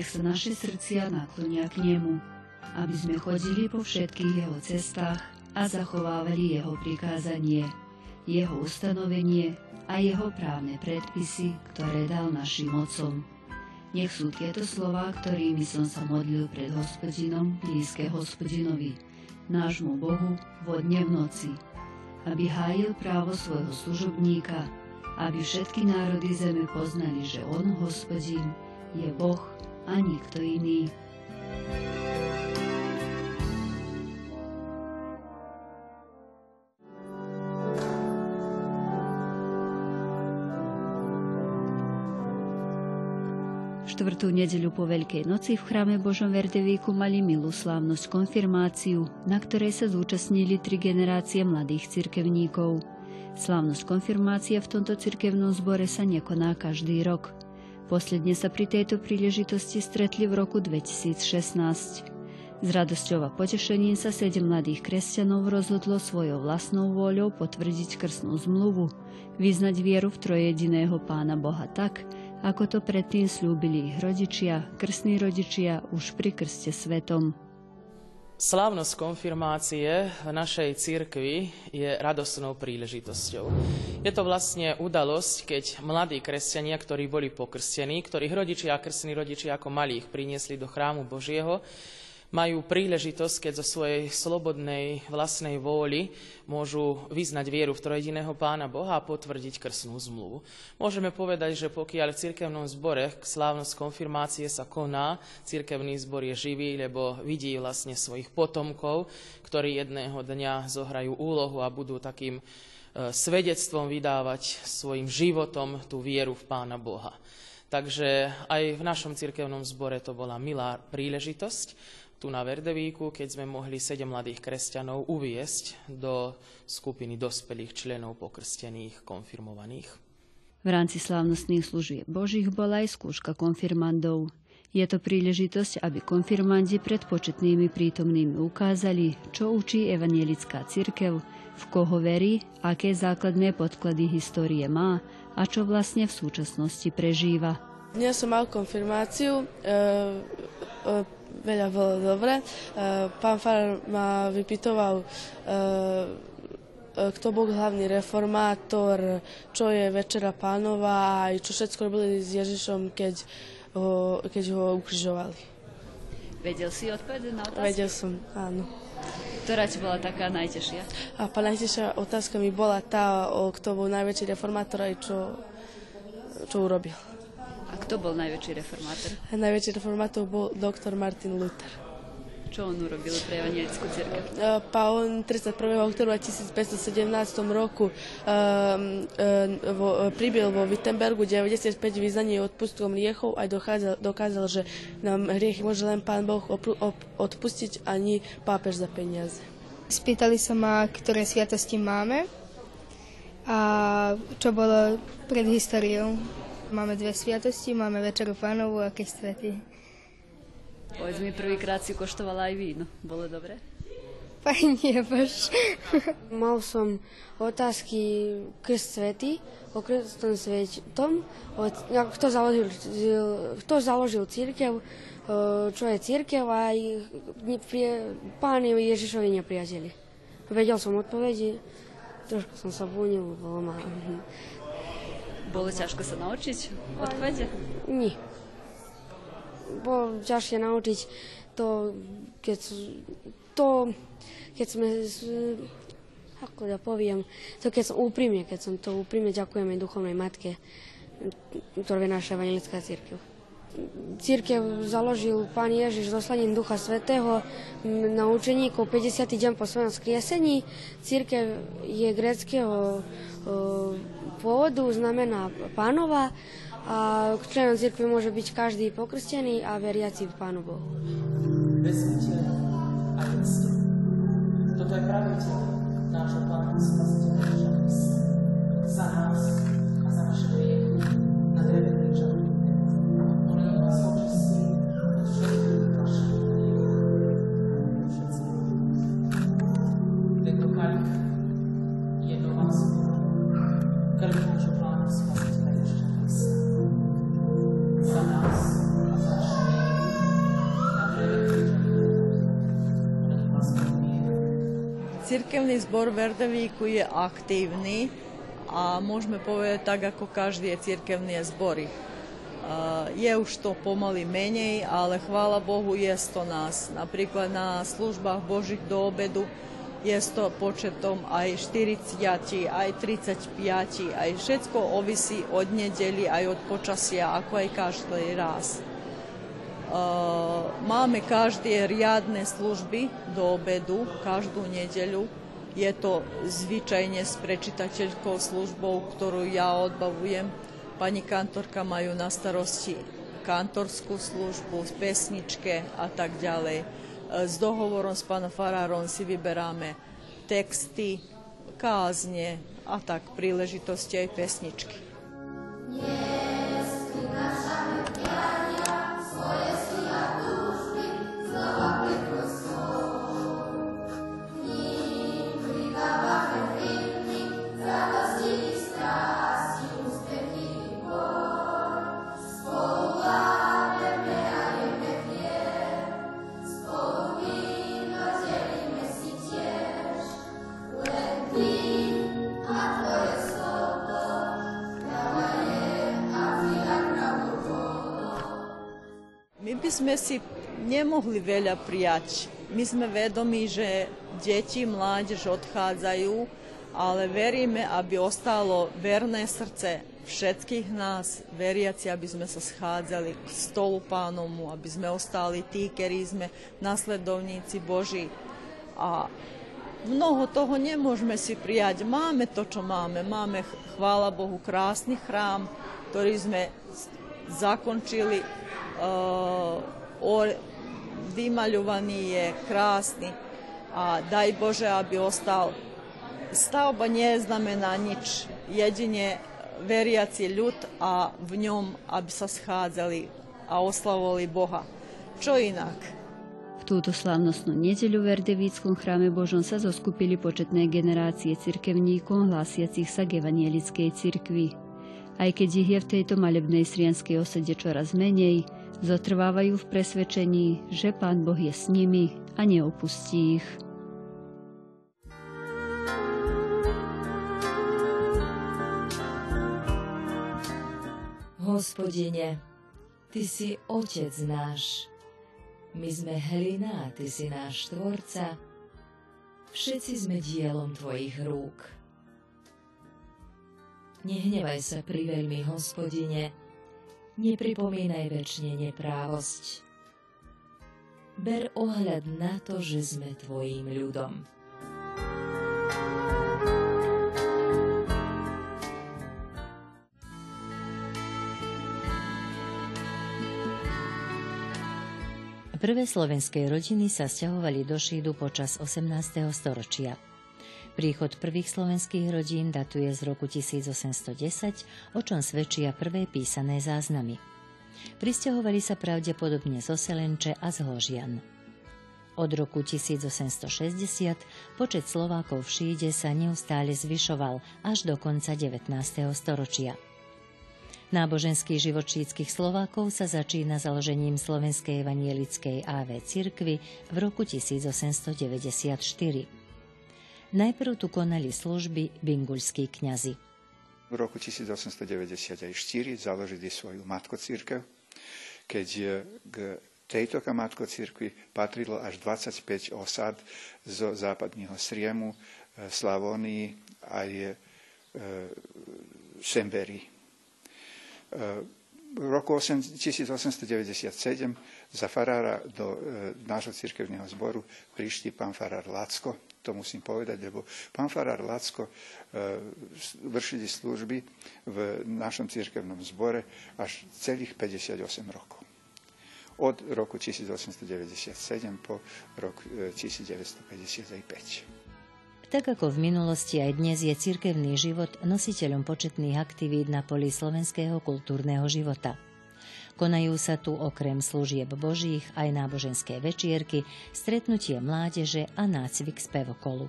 Nech sa naše srdcia naklonia k nemu, aby sme chodili po všetkých jeho cestách a zachovávali jeho prikázanie, jeho ustanovenie a jeho právne predpisy, ktoré dal našim mocom. Nech sú tieto slova, ktorými som sa modlil pred hospodinom, blízke hospodinovi, nášmu Bohu, vodne v noci, aby hájil právo svojho služobníka, aby všetky národy zeme poznali, že On, hospodin, je Boh a nikto iný. štvrtú nedeľu po Veľkej noci v chráme Božom Verdevíku mali milú slávnosť konfirmáciu, na ktorej sa zúčastnili tri generácie mladých cirkevníkov. Slávnosť konfirmácie v tomto cirkevnom zbore sa nekoná každý rok. Posledne sa pri tejto príležitosti stretli v roku 2016. S radosťou a potešením sa sedem mladých kresťanov rozhodlo svojou vlastnou vôľou potvrdiť krstnú zmluvu, vyznať vieru v trojediného Pána Boha tak, ako to predtým slúbili ich rodičia, krstní rodičia už pri krste svetom. Slávnosť konfirmácie v našej cirkvi je radosnou príležitosťou. Je to vlastne udalosť, keď mladí kresťania, ktorí boli pokrstení, ktorých rodičia a krstní rodičia ako malých priniesli do chrámu Božieho, majú príležitosť, keď zo svojej slobodnej vlastnej vôli môžu vyznať vieru v trojediného Pána Boha a potvrdiť krsnú zmluvu. Môžeme povedať, že pokiaľ v cirkevnom zbore slávnosť konfirmácie sa koná, cirkevný zbor je živý, lebo vidí vlastne svojich potomkov, ktorí jedného dňa zohrajú úlohu a budú takým e, svedectvom vydávať svojim životom tú vieru v Pána Boha. Takže aj v našom cirkevnom zbore to bola milá príležitosť tu na Verdevíku, keď sme mohli sedem mladých kresťanov uviesť do skupiny dospelých členov pokrstených, konfirmovaných. V rámci slávnostných služieb Božích bola aj skúška konfirmandov. Je to príležitosť, aby konfirmandi pred početnými prítomnými ukázali, čo učí evanielická cirkev, v koho verí, aké základné podklady histórie má a čo vlastne v súčasnosti prežíva. Dnes som mal konfirmáciu. E, e, veľa bolo dobre. E, pán Farár ma vypytoval, e, e, kto bol hlavný reformátor, čo je Večera pánova aj čo všetko robili s Ježišom, keď ho, keď ho ukrižovali. Vedel si odpovedať na otázku? Vedel som, áno. Ktorá ti bola taká najtežšia? A pán najtežšia otázka mi bola tá, o kto bol najväčší reformátor aj čo, čo urobil. Kto bol najväčší reformátor? Najväčší reformátor bol doktor Martin Luther. Čo on urobil pre evangelickú cirkev? Pa on 31. oktobra 1517 roku uh, uh, vo, pribil vo Wittenbergu 95 vyznaní odpustkom riechov a dokázal, dokázal, že nám hriechy môže len Pán Boh odpustiť ani pápež za peniaze. Spýtali sa ma, ktoré sviatosti máme a čo bolo pred históriou. Máme dve sviatosti, máme Večeru pánovu a keď svety. Povedz mi, prvýkrát si koštovala aj víno. Bolo dobre? Fajne, baš. Mal som otázky krst svety, o krstom svetom, kto založil, kto založil církev, čo je církev a aj pán Ježišovi nepriateli. Vedel som odpovedi, trošku som sa búnil, bolo ma bolo ťažko sa naučiť odpovede? Nie. Bolo ťažšie naučiť to, keď, to, keď sme, ako ja poviem, to keď som úprimne, keď som to úprimne ďakujem aj duchovnej matke, ktorá je naša evangelická církev. Církev založil pán Ježiš doslaním Ducha Svetého na učeníkov 50. deň po svojom skriesení. Církev je greckého pôvodu, znamená pánova a členom cirkvi môže byť každý pokrstený a veriaci v Pánu Bohu. Vezmite a Toto je praviteľ nášho Pána Spasiteľa Za nás a za naše hriechy Cirkevný zbor Verdevíku je aktívny a môžeme povedať tak, ako každý cirkevný zbory. Je už to pomaly menej, ale chvála Bohu je to nás. Napríklad na službách Božích do obedu je to početom aj 40, aj 35, aj všetko ovisí od nedeli, aj od počasia, ako aj každý raz. Máme každé riadne služby do obedu, každú nedeľu. Je to zvyčajne s prečitateľkou službou, ktorú ja odbavujem. Pani kantorka majú na starosti kantorskú službu, pesničke a tak ďalej. S dohovorom s pánom Farárom si vyberáme texty, kázne a tak príležitosti aj pesničky. Yeah. Sme si nemohli veľa prijať. My sme vedomi, že deti, mládež odchádzajú, ale veríme, aby ostalo verné srdce všetkých nás, veriaci, aby sme sa schádzali k stolu pánomu, aby sme ostali tí, ktorí sme nasledovníci Boží. A mnoho toho nemôžeme si prijať. Máme to, čo máme. Máme, chvála Bohu, krásny chrám, ktorý sme zakončili uh, vymaľovaný je krásny a daj Bože, aby ostal. Stavba neznamená nič, jedine veriaci ľud a v ňom, aby sa schádzali a oslavovali Boha. Čo inak? V túto slávnostnú nedeľu v Erdevíckom chráme Božom sa zoskupili početné generácie cirkevníkov hlásiacich sa k evanielickej cirkvi. Aj keď ich je v tejto malebnej srianskej osede čoraz menej, Zotrvávajú v presvedčení, že Pán Boh je s nimi a neopustí ich. Hospodine, Ty si Otec náš, my sme hlina Ty si náš Tvorca, všetci sme dielom Tvojich rúk. Nehnevaj sa pri veľmi, hospodine, nepripomínaj väčšine neprávosť. Ber ohľad na to, že sme tvojim ľudom. Prvé slovenské rodiny sa stiahovali do Šídu počas 18. storočia. Príchod prvých slovenských rodín datuje z roku 1810, o čom svedčia prvé písané záznamy. Pristahovali sa pravdepodobne zo Selenče a z Hložian. Od roku 1860 počet Slovákov v Šíde sa neustále zvyšoval až do konca 19. storočia. Náboženský život šítskych Slovákov sa začína založením Slovenskej evanielickej AV cirkvy v roku 1894. Najprv tu konali služby bingulskí kňazi. V roku 1894 založili svoju matkocírkev, keď k tejto matkocírkvi patrilo až 25 osad zo západného Sriemu, e, Slavónii a je Sembery. V roku 1897 za farára do e, nášho cirkevného zboru prišli pán farár Lacko, to musím povedať, lebo pán Farár Lacko e, vršili služby v našom cirkevnom zbore až celých 58 rokov. Od roku 1897 po rok 1955. Tak ako v minulosti aj dnes je cirkevný život nositeľom početných aktivít na poli slovenského kultúrneho života – Konajú sa tu okrem služieb božích aj náboženské večierky, stretnutie mládeže a nácvik spevokolu.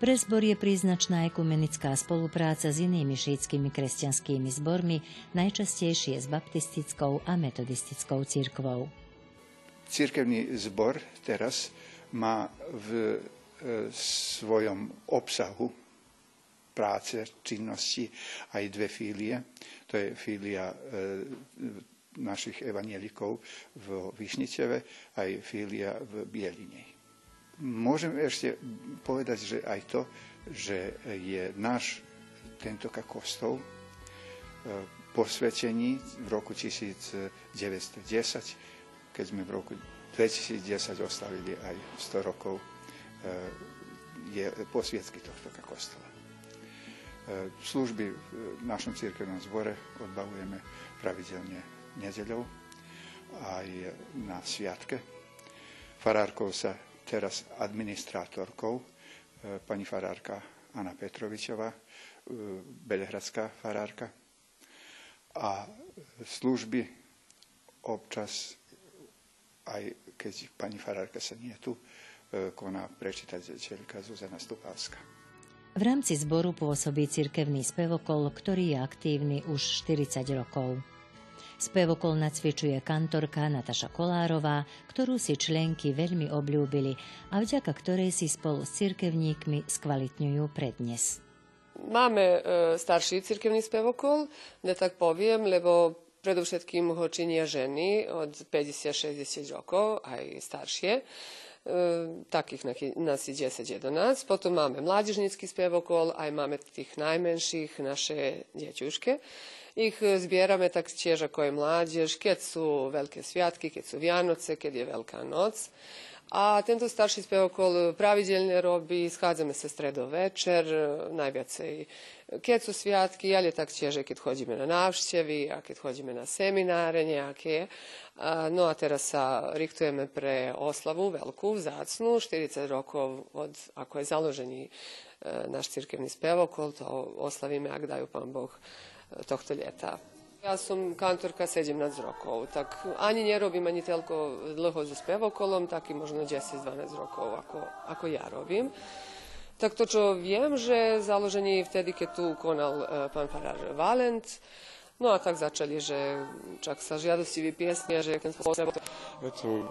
Pre zbor je príznačná ekumenická spolupráca s inými šítskými kresťanskými zbormi, najčastejšie s baptistickou a metodistickou cirkvou. Cirkevný zbor teraz má v svojom obsahu práce, činnosti aj dve fílie. To je fília našich evanielikov v Višniceve, aj fília v Bielinej. Môžem ešte povedať, že aj to, že je náš tento kostol posvetení v roku 1910, keď sme v roku 2010 oslavili aj 100 rokov je posvietsky tohto kostola. Služby v našom církevnom zbore odbavujeme pravidelne nedeľou aj na sviatke. Farárkou sa teraz administrátorkou pani farárka Anna Petrovičová, belehradská farárka. A služby občas, aj keď pani farárka sa nie tu, koná prečitateľka Zuzana Stupavská. V rámci zboru pôsobí cirkevný spevokol, ktorý je aktívny už 40 rokov. Spevokol nacvičuje kantorka Nataša Kolárová, ktorú si členky veľmi obľúbili a vďaka ktorej si spolu s cirkevníkmi skvalitňujú prednes. Máme e, starší cirkevný spevokol, ne tak poviem, lebo predovšetkým ho činia ženy od 50-60 rokov, aj staršie. E, takých nás je 10-11. Potom máme mládežnický spevokol, aj máme tých najmenších, naše dieťuške ich zbierame tak tiež ako je mládež, keď sú veľké sviatky, keď sú Vianoce, keď je Veľká noc. a tento starši starši speokol pravidelne robi, schadzame se stredo večer, najbjat se i kjecu svijatki, svjatki, ali je tak čeže kad hođime na navšćevi, a kad hođime na seminare nijake. No a terasa riktujeme pre oslavu veliku, zacnu, štirice rokov od, ako je založeni e, naš cirkevni spevokol, to oslavime, ak daju pan Bog, e, tohto ljeta. Ja som kantorka 17 rokov, tak ani nerobím ani toľko dlho so spevokolom, tak i možno 10-12 rokov, ako, ako ja robím. Tak to, čo viem, že založení vtedy, keď tu konal e, pán farár Valent, No a tak začali, že čak sa žiadostiví piesne, že ten spôsob... Eto,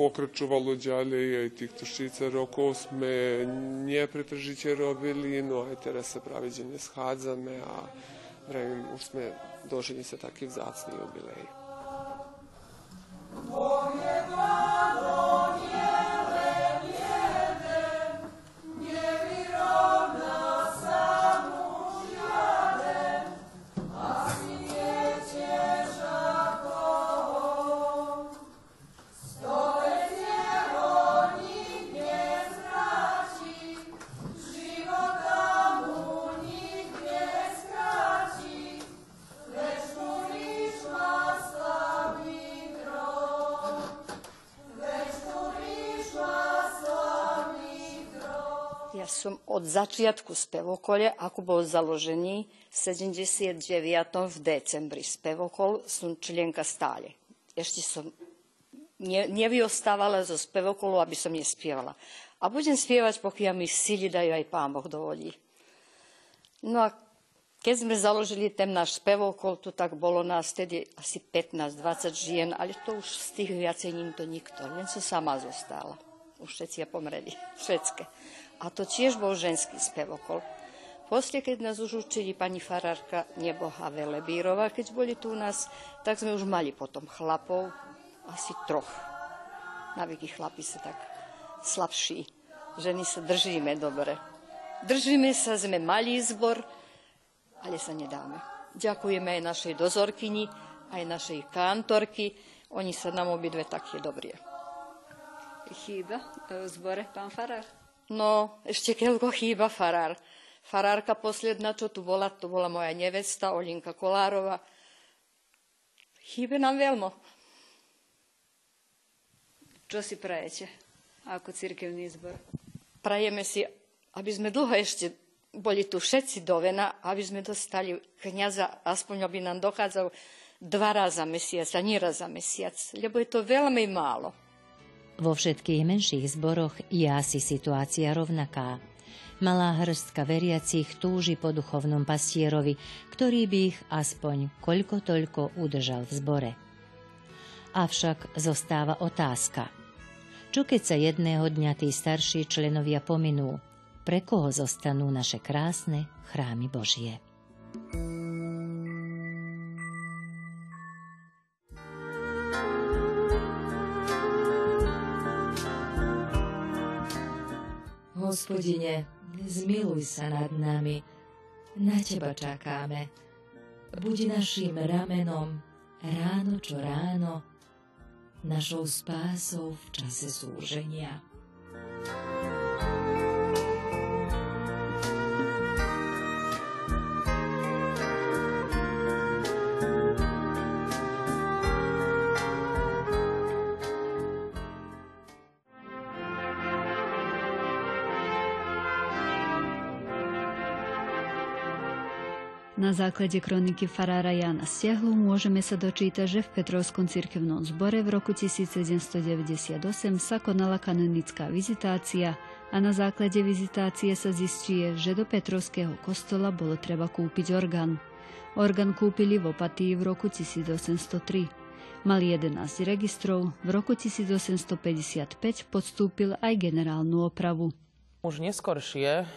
pokračovalo ďalej, aj týchto 40 rokov sme nepretržite robili, no aj teraz sa pravidelne schádzame a vravím, už sme dožili sa taký vzácný jubilej. Boh začiatku spevokolja, ako bol založený v 79. v decembri spevokol, som členka stále. Ešte som ne, nevyostávala zo spevokolu, aby som nespievala. A budem spievať, pokiaľ mi sily dajú aj Pán Boh dovolí. No a keď sme založili ten náš spevokol, tu tak bolo nás tedy asi 15-20 žien, ale to už z tých viacej to nikto, len som sama zostala. Už všetci pomreli, všetky. A to tiež bol ženský spevokol. Posle, keď nás už učili pani farárka Neboha Velebírova, keď boli tu u nás, tak sme už mali potom chlapov, asi troch. Navyky chlapi sa tak slabší. Ženy sa držíme dobre. Držíme sa, sme malý zbor, ale sa nedáme. Ďakujeme aj našej dozorkyni, aj našej kantorky. Oni sa nám obidve také dobrie. Chýba v zbore pán Farár? No, ešte keľko chýba farár. Farárka posledná, čo tu bola, to bola moja nevesta, Olinka Kolárova. Chýbe nám veľmo. Čo si prajete ako cirkevný zbor? Prajeme si, aby sme dlho ešte boli tu všetci do vena, aby sme dostali kniaza, aspoň aby nám dochádzal dva raza mesiac a nie raz za mesiac, lebo je to veľmi málo. Vo všetkých menších zboroch je asi situácia rovnaká. Malá hrstka veriacich túži po duchovnom pastierovi, ktorý by ich aspoň koľko toľko udržal v zbore. Avšak zostáva otázka. Čo keď sa jedného dňa tí starší členovia pominú? Pre koho zostanú naše krásne chrámy Božie? Hospodine, zmiluj sa nad nami, na Teba čakáme. Buď našim ramenom ráno čo ráno, našou spásou v čase súženia. Na základe kroniky farára Jana Stiahlu môžeme sa dočítať, že v Petrovskom cirkevnom zbore v roku 1798 sa konala kanonická vizitácia a na základe vizitácie sa zistí, že do Petrovského kostola bolo treba kúpiť orgán. Orgán kúpili v Opatii v roku 1803. Mal 11 registrov, v roku 1855 podstúpil aj generálnu opravu. Už neskoršie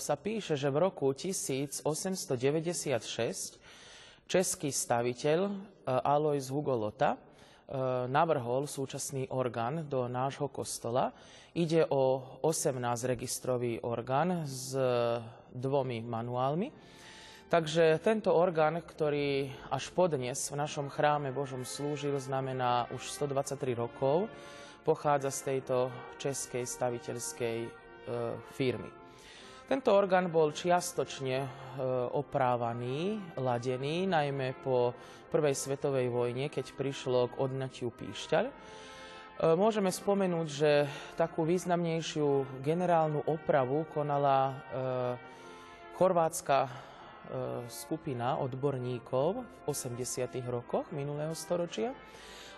sa píše, že v roku 1896 český staviteľ e, Alois Hugolota e, navrhol súčasný orgán do nášho kostola. Ide o 18-registrový orgán s dvomi manuálmi. Takže tento orgán, ktorý až podnes v našom chráme Božom slúžil, znamená už 123 rokov, pochádza z tejto českej staviteľskej e, firmy. Tento orgán bol čiastočne e, oprávaný, ladený, najmä po Prvej svetovej vojne, keď prišlo k odnatiu píšťaľ. E, môžeme spomenúť, že takú významnejšiu generálnu opravu konala e, chorvátska skupina odborníkov v 80. rokoch minulého storočia.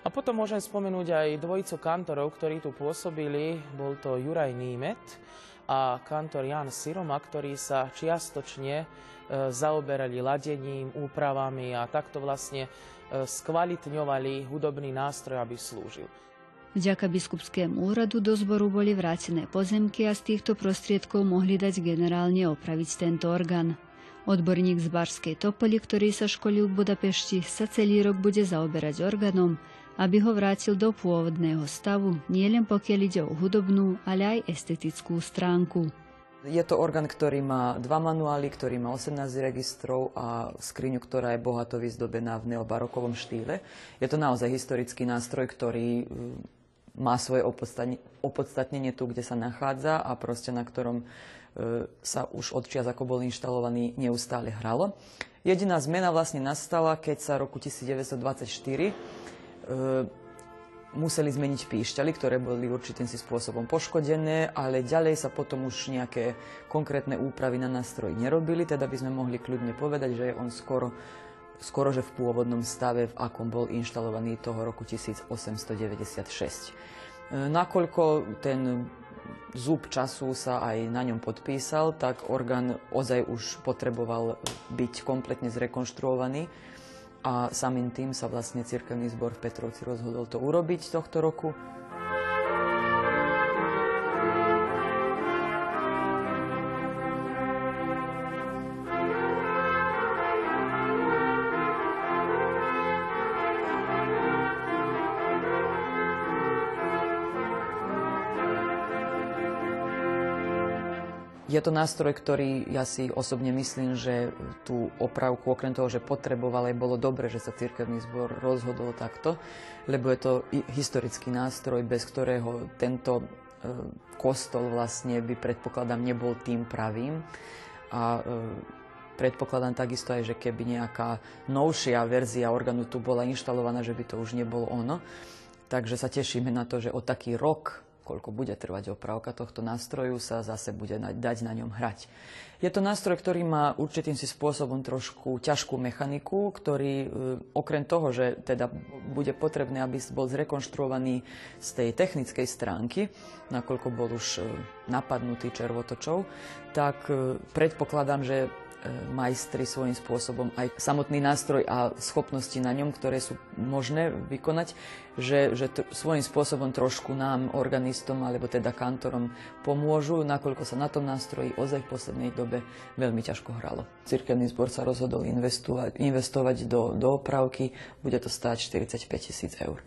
A potom môžem spomenúť aj dvojicu kantorov, ktorí tu pôsobili. Bol to Juraj Nímet, a kantor Jan Siroma, ktorí sa čiastočne e, zaoberali ladením, úpravami a takto vlastne e, skvalitňovali hudobný nástroj, aby slúžil. Vďaka biskupskému úradu do zboru boli vrátené pozemky a z týchto prostriedkov mohli dať generálne opraviť tento orgán. Odborník z Barskej Topoli, ktorý sa školil v Budapešti, sa celý rok bude zaoberať orgánom aby ho vrátil do pôvodného stavu, nielen pokiaľ ide o hudobnú, ale aj estetickú stránku. Je to orgán, ktorý má dva manuály, ktorý má 18 registrov a skriňu, ktorá je bohato vyzdobená v neobarokovom štýle. Je to naozaj historický nástroj, ktorý mm, má svoje opodstatnenie tu, kde sa nachádza a proste na ktorom e, sa už od čias, ako bol inštalovaný, neustále hralo. Jediná zmena vlastne nastala, keď sa roku 1924 E, museli zmeniť píšťaly, ktoré boli určitým si spôsobom poškodené, ale ďalej sa potom už nejaké konkrétne úpravy na nástroj nerobili, teda by sme mohli kľudne povedať, že je on skoro, skoro že v pôvodnom stave, v akom bol inštalovaný toho roku 1896. E, nakoľko ten zub času sa aj na ňom podpísal, tak orgán ozaj už potreboval byť kompletne zrekonštruovaný a samým tým sa vlastne cirkevný zbor v Petrovci rozhodol to urobiť tohto roku. Je to nástroj, ktorý ja si osobne myslím, že tú opravku, okrem toho, že potreboval, aj bolo dobre, že sa cirkevný zbor rozhodol takto, lebo je to historický nástroj, bez ktorého tento e, kostol vlastne by predpokladám nebol tým pravým. A e, predpokladám takisto aj, že keby nejaká novšia verzia orgánu tu bola inštalovaná, že by to už nebolo ono. Takže sa tešíme na to, že o taký rok koľko bude trvať opravka tohto nástroju, sa zase bude dať na ňom hrať. Je to nástroj, ktorý má určitým si spôsobom trošku ťažkú mechaniku, ktorý e, okrem toho, že teda bude potrebné, aby bol zrekonštruovaný z tej technickej stránky, nakoľko bol už e, napadnutý červotočou, tak e, predpokladám, že majstri svojím spôsobom aj samotný nástroj a schopnosti na ňom, ktoré sú možné vykonať, že, že t- svojím spôsobom trošku nám, organistom alebo teda kantorom pomôžu, nakoľko sa na tom nástroji ozaj v poslednej dobe veľmi ťažko hralo. Cirkevný zbor sa rozhodol investovať, investovať do, do opravky, bude to stáť 45 tisíc eur.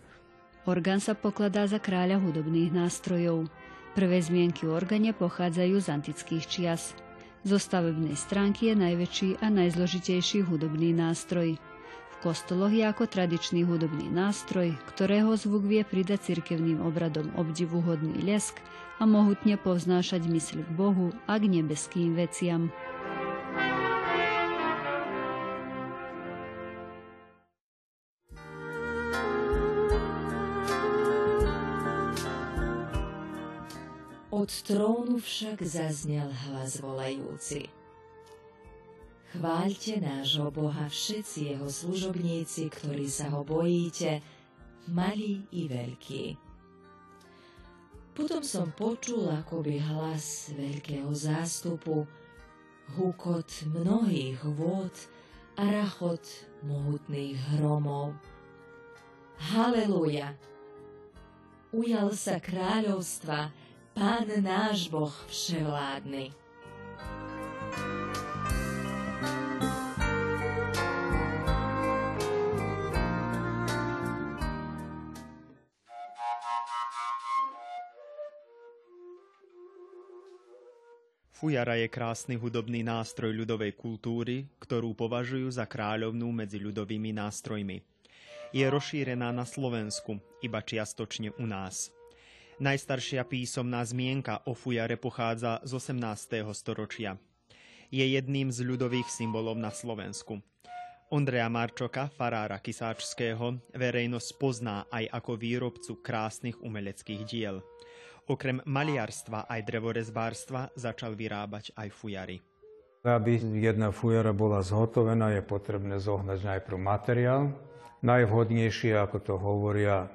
Orgán sa pokladá za kráľa hudobných nástrojov. Prvé zmienky o organe pochádzajú z antických čias. Zo stavebnej stránky je najväčší a najzložitejší hudobný nástroj. V kostoloch je ako tradičný hudobný nástroj, ktorého zvuk vie pridať cirkevným obradom obdivuhodný lesk a mohutne povznášať mysl k Bohu a k nebeským veciam. Od trónu však zaznel hlas volajúci. Chváľte nášho Boha všetci jeho služobníci, ktorí sa ho bojíte, malí i veľkí. Potom som počul akoby hlas veľkého zástupu, hukot mnohých vôd a rachot mohutných hromov. Haleluja! Ujal sa kráľovstva, Pán náš Boh vševládny. Fujara je krásny hudobný nástroj ľudovej kultúry, ktorú považujú za kráľovnú medzi ľudovými nástrojmi. Je rozšírená na Slovensku, iba čiastočne u nás. Najstaršia písomná zmienka o fujare pochádza z 18. storočia. Je jedným z ľudových symbolov na Slovensku. Ondreja Marčoka, farára Kisáčského, verejnosť pozná aj ako výrobcu krásnych umeleckých diel. Okrem maliarstva aj drevorezbárstva začal vyrábať aj fujary. Aby jedna fujara bola zhotovená, je potrebné zohnať najprv materiál. Najvhodnejšie, ako to hovoria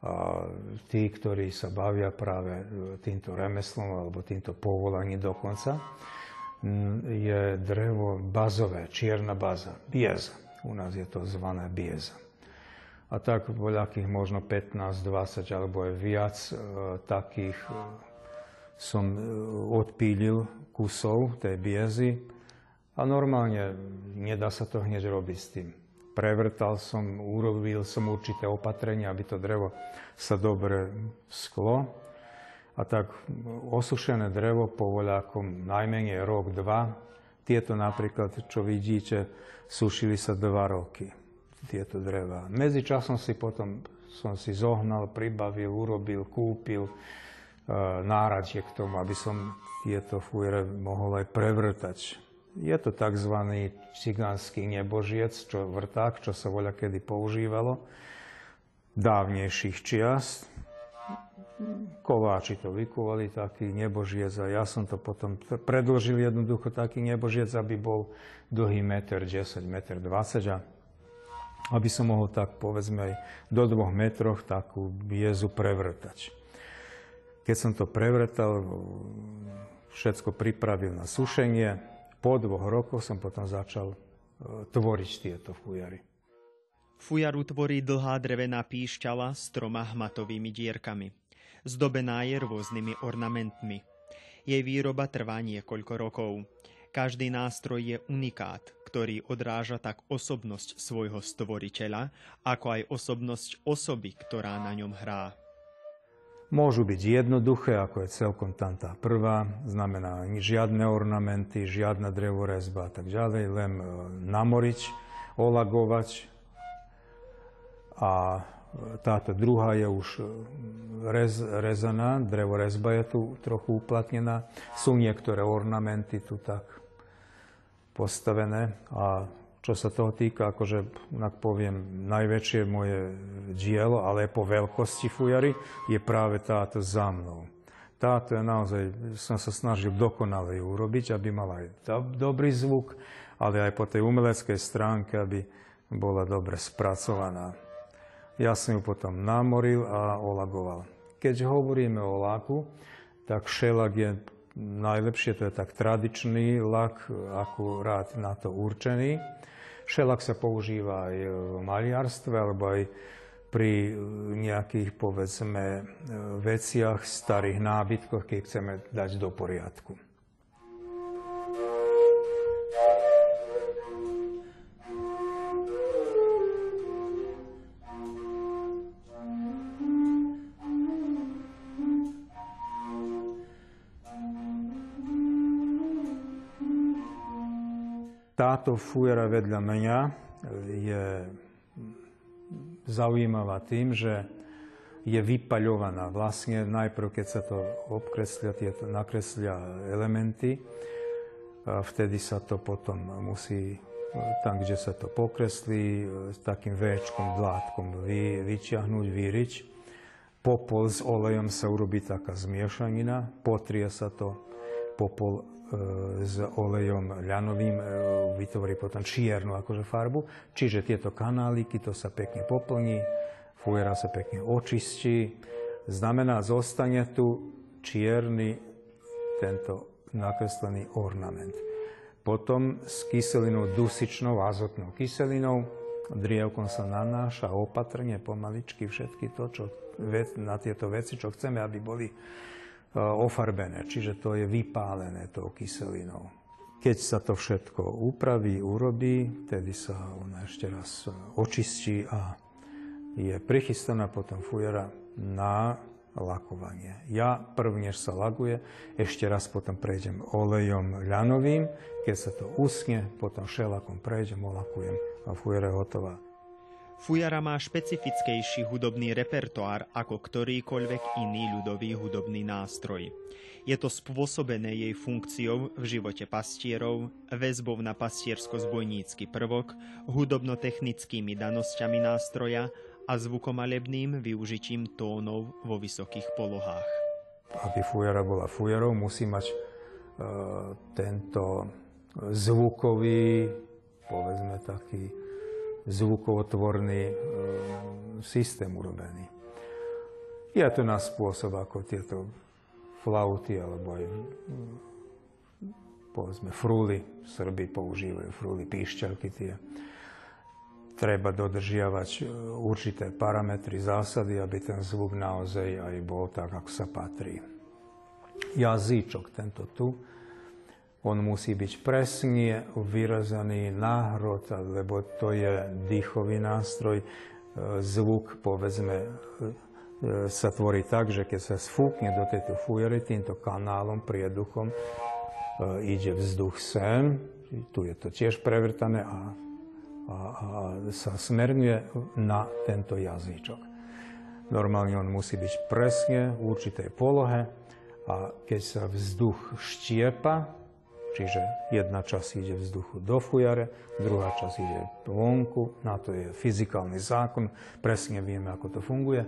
a tí, ktorí sa bavia práve týmto remeslom alebo týmto povolaním dokonca, je drevo bazové, čierna baza, bieza. U nás je to zvané bieza. A tak voľakých možno 15, 20 alebo aj viac e, takých e, som e, odpílil kusov tej biezy a normálne nedá sa to hneď robiť s tým prevrtal som, urobil som určité opatrenia, aby to drevo sa dobre sklo. A tak osušené drevo po voľakom najmenej rok, dva. Tieto napríklad, čo vidíte, sušili sa dva roky, tieto dreva. Medzi časom si potom som si zohnal, pribavil, urobil, kúpil e, náradie k tomu, aby som tieto fúre mohol aj prevrtať je to tzv. cigánsky nebožiec, čo vrták, čo sa voľa kedy používalo dávnejších čias. Kováči to vykovali, taký nebožiec a ja som to potom predložil jednoducho taký nebožiec, aby bol dlhý 1,10 m, 1,20 m a aby som mohol tak povedzme aj do dvoch metroch takú biezu prevrtať. Keď som to prevrtal, všetko pripravil na sušenie, po dvoch rokoch som potom začal e, tvoriť tieto fujary. Fujaru tvorí dlhá drevená píšťala s troma hmatovými dierkami. Zdobená je rôznymi ornamentmi. Jej výroba trvá niekoľko rokov. Každý nástroj je unikát, ktorý odráža tak osobnosť svojho stvoriteľa, ako aj osobnosť osoby, ktorá na ňom hrá. Môžu byť jednoduché, ako je celkom tam tá prvá, znamená žiadne ornamenty, žiadna drevorezba a tak ďalej, len e, namoriť, olagovať. A táto druhá je už e, rez, rezaná, drevorezba je tu trochu uplatnená. Sú niektoré ornamenty tu tak postavené a čo sa toho týka, akože, ak poviem, najväčšie moje dielo, ale po veľkosti fujary, je práve táto za mnou. Táto je naozaj, som sa snažil dokonale ju urobiť, aby mala aj dobrý zvuk, ale aj po tej umeleckej stránke, aby bola dobre spracovaná. Ja som ju potom namoril a olagoval. Keď hovoríme o láku, tak šelak je najlepšie, to je tak tradičný lak, akurát na to určený. Šelak sa používa aj v maliarstve, alebo aj pri nejakých, povedzme, veciach, starých nábytkoch, keď chceme dať do poriadku. Táto fujera vedľa mňa je zaujímavá tým, že je vypaľovaná. Vlastne najprv, keď sa to obkreslia, tieto nakreslia elementy, vtedy sa to potom musí tam, kde sa to pokreslí, s takým véčkom, dlátkom vy, vyťahnuť, vyriť. Popol s olejom sa urobí taká zmiešanina, potrie sa to popol s olejom ľanovým e, vytvorí potom čiernu akože farbu. Čiže tieto kanáliky, to sa pekne poplní, fujera sa pekne očistí. Znamená, zostane tu čierny tento nakreslený ornament. Potom s kyselinou dusičnou, azotnou kyselinou, drievkom sa nanáša opatrne, pomaličky všetky to, čo, na tieto veci, čo chceme, aby boli ofarbené, čiže to je vypálené tou kyselinou. Keď sa to všetko upraví, urobí, tedy sa ona ešte raz eh, očistí a je prichystaná potom fujera na lakovanie. Ja prv, než sa laguje, ešte raz potom prejdem olejom ľanovým, keď sa to uschne, potom šelakom prejdem, olakujem a fujera je hotová. Fujara má špecifickejší hudobný repertoár ako ktorýkoľvek iný ľudový hudobný nástroj. Je to spôsobené jej funkciou v živote pastierov, väzbou na pastiersko-zbojnícky prvok, hudobno-technickými danosťami nástroja a zvukomalebným využitím tónov vo vysokých polohách. Aby fujara bola fujarou, musí mať e, tento zvukový, povedzme taký zvukovotvorni e, sistem urobeni. I to na sposob, ako ti je to flauti, ali povzme fruli, Srbi použivaju fruli, pišćalki ti je. Treba dodržavati e, určite parametri zasadi, aby bitan zvuk naozaj, aj i bol tak, ako sa patri. Jazyčok tento tu, on musí byť presne vyrazaný náhrod, lebo to je dýchový nástroj. E, zvuk, povedzme, e, sa tvorí tak, že keď sa sfúkne do tejto fujery týmto kanálom, prieduchom, e, ide vzduch sem, tu je to tiež prevrtané a, a, a sa smerňuje na tento jazyčok. Normálne on musí byť presne v určitej polohe a keď sa vzduch štiepa, Čiže jedna časť ide vzduchu do fujare, druhá časť ide vonku, na to je fyzikálny zákon, presne vieme, ako to funguje,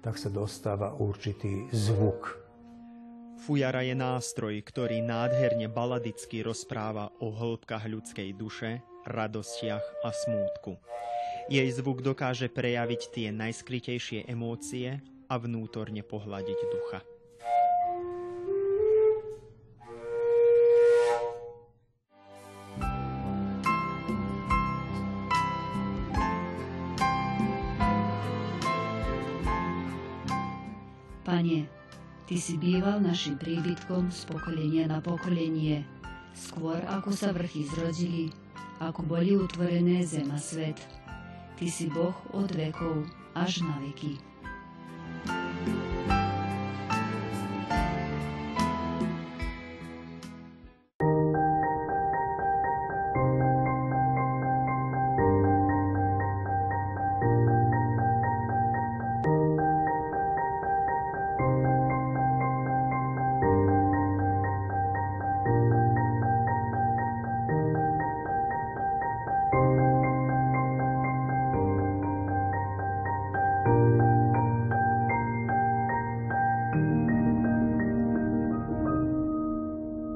tak sa dostáva určitý zvuk. Fujara je nástroj, ktorý nádherne baladicky rozpráva o hĺbkach ľudskej duše, radostiach a smútku. Jej zvuk dokáže prejaviť tie najskrytejšie emócie a vnútorne pohľadiť ducha. Pane, Ty si býval našim príbytkom z pokolenia na pokolenie, skôr ako sa vrchy zrodili, ako boli utvorené zem a svet. Ty si Boh od vekov až na veky.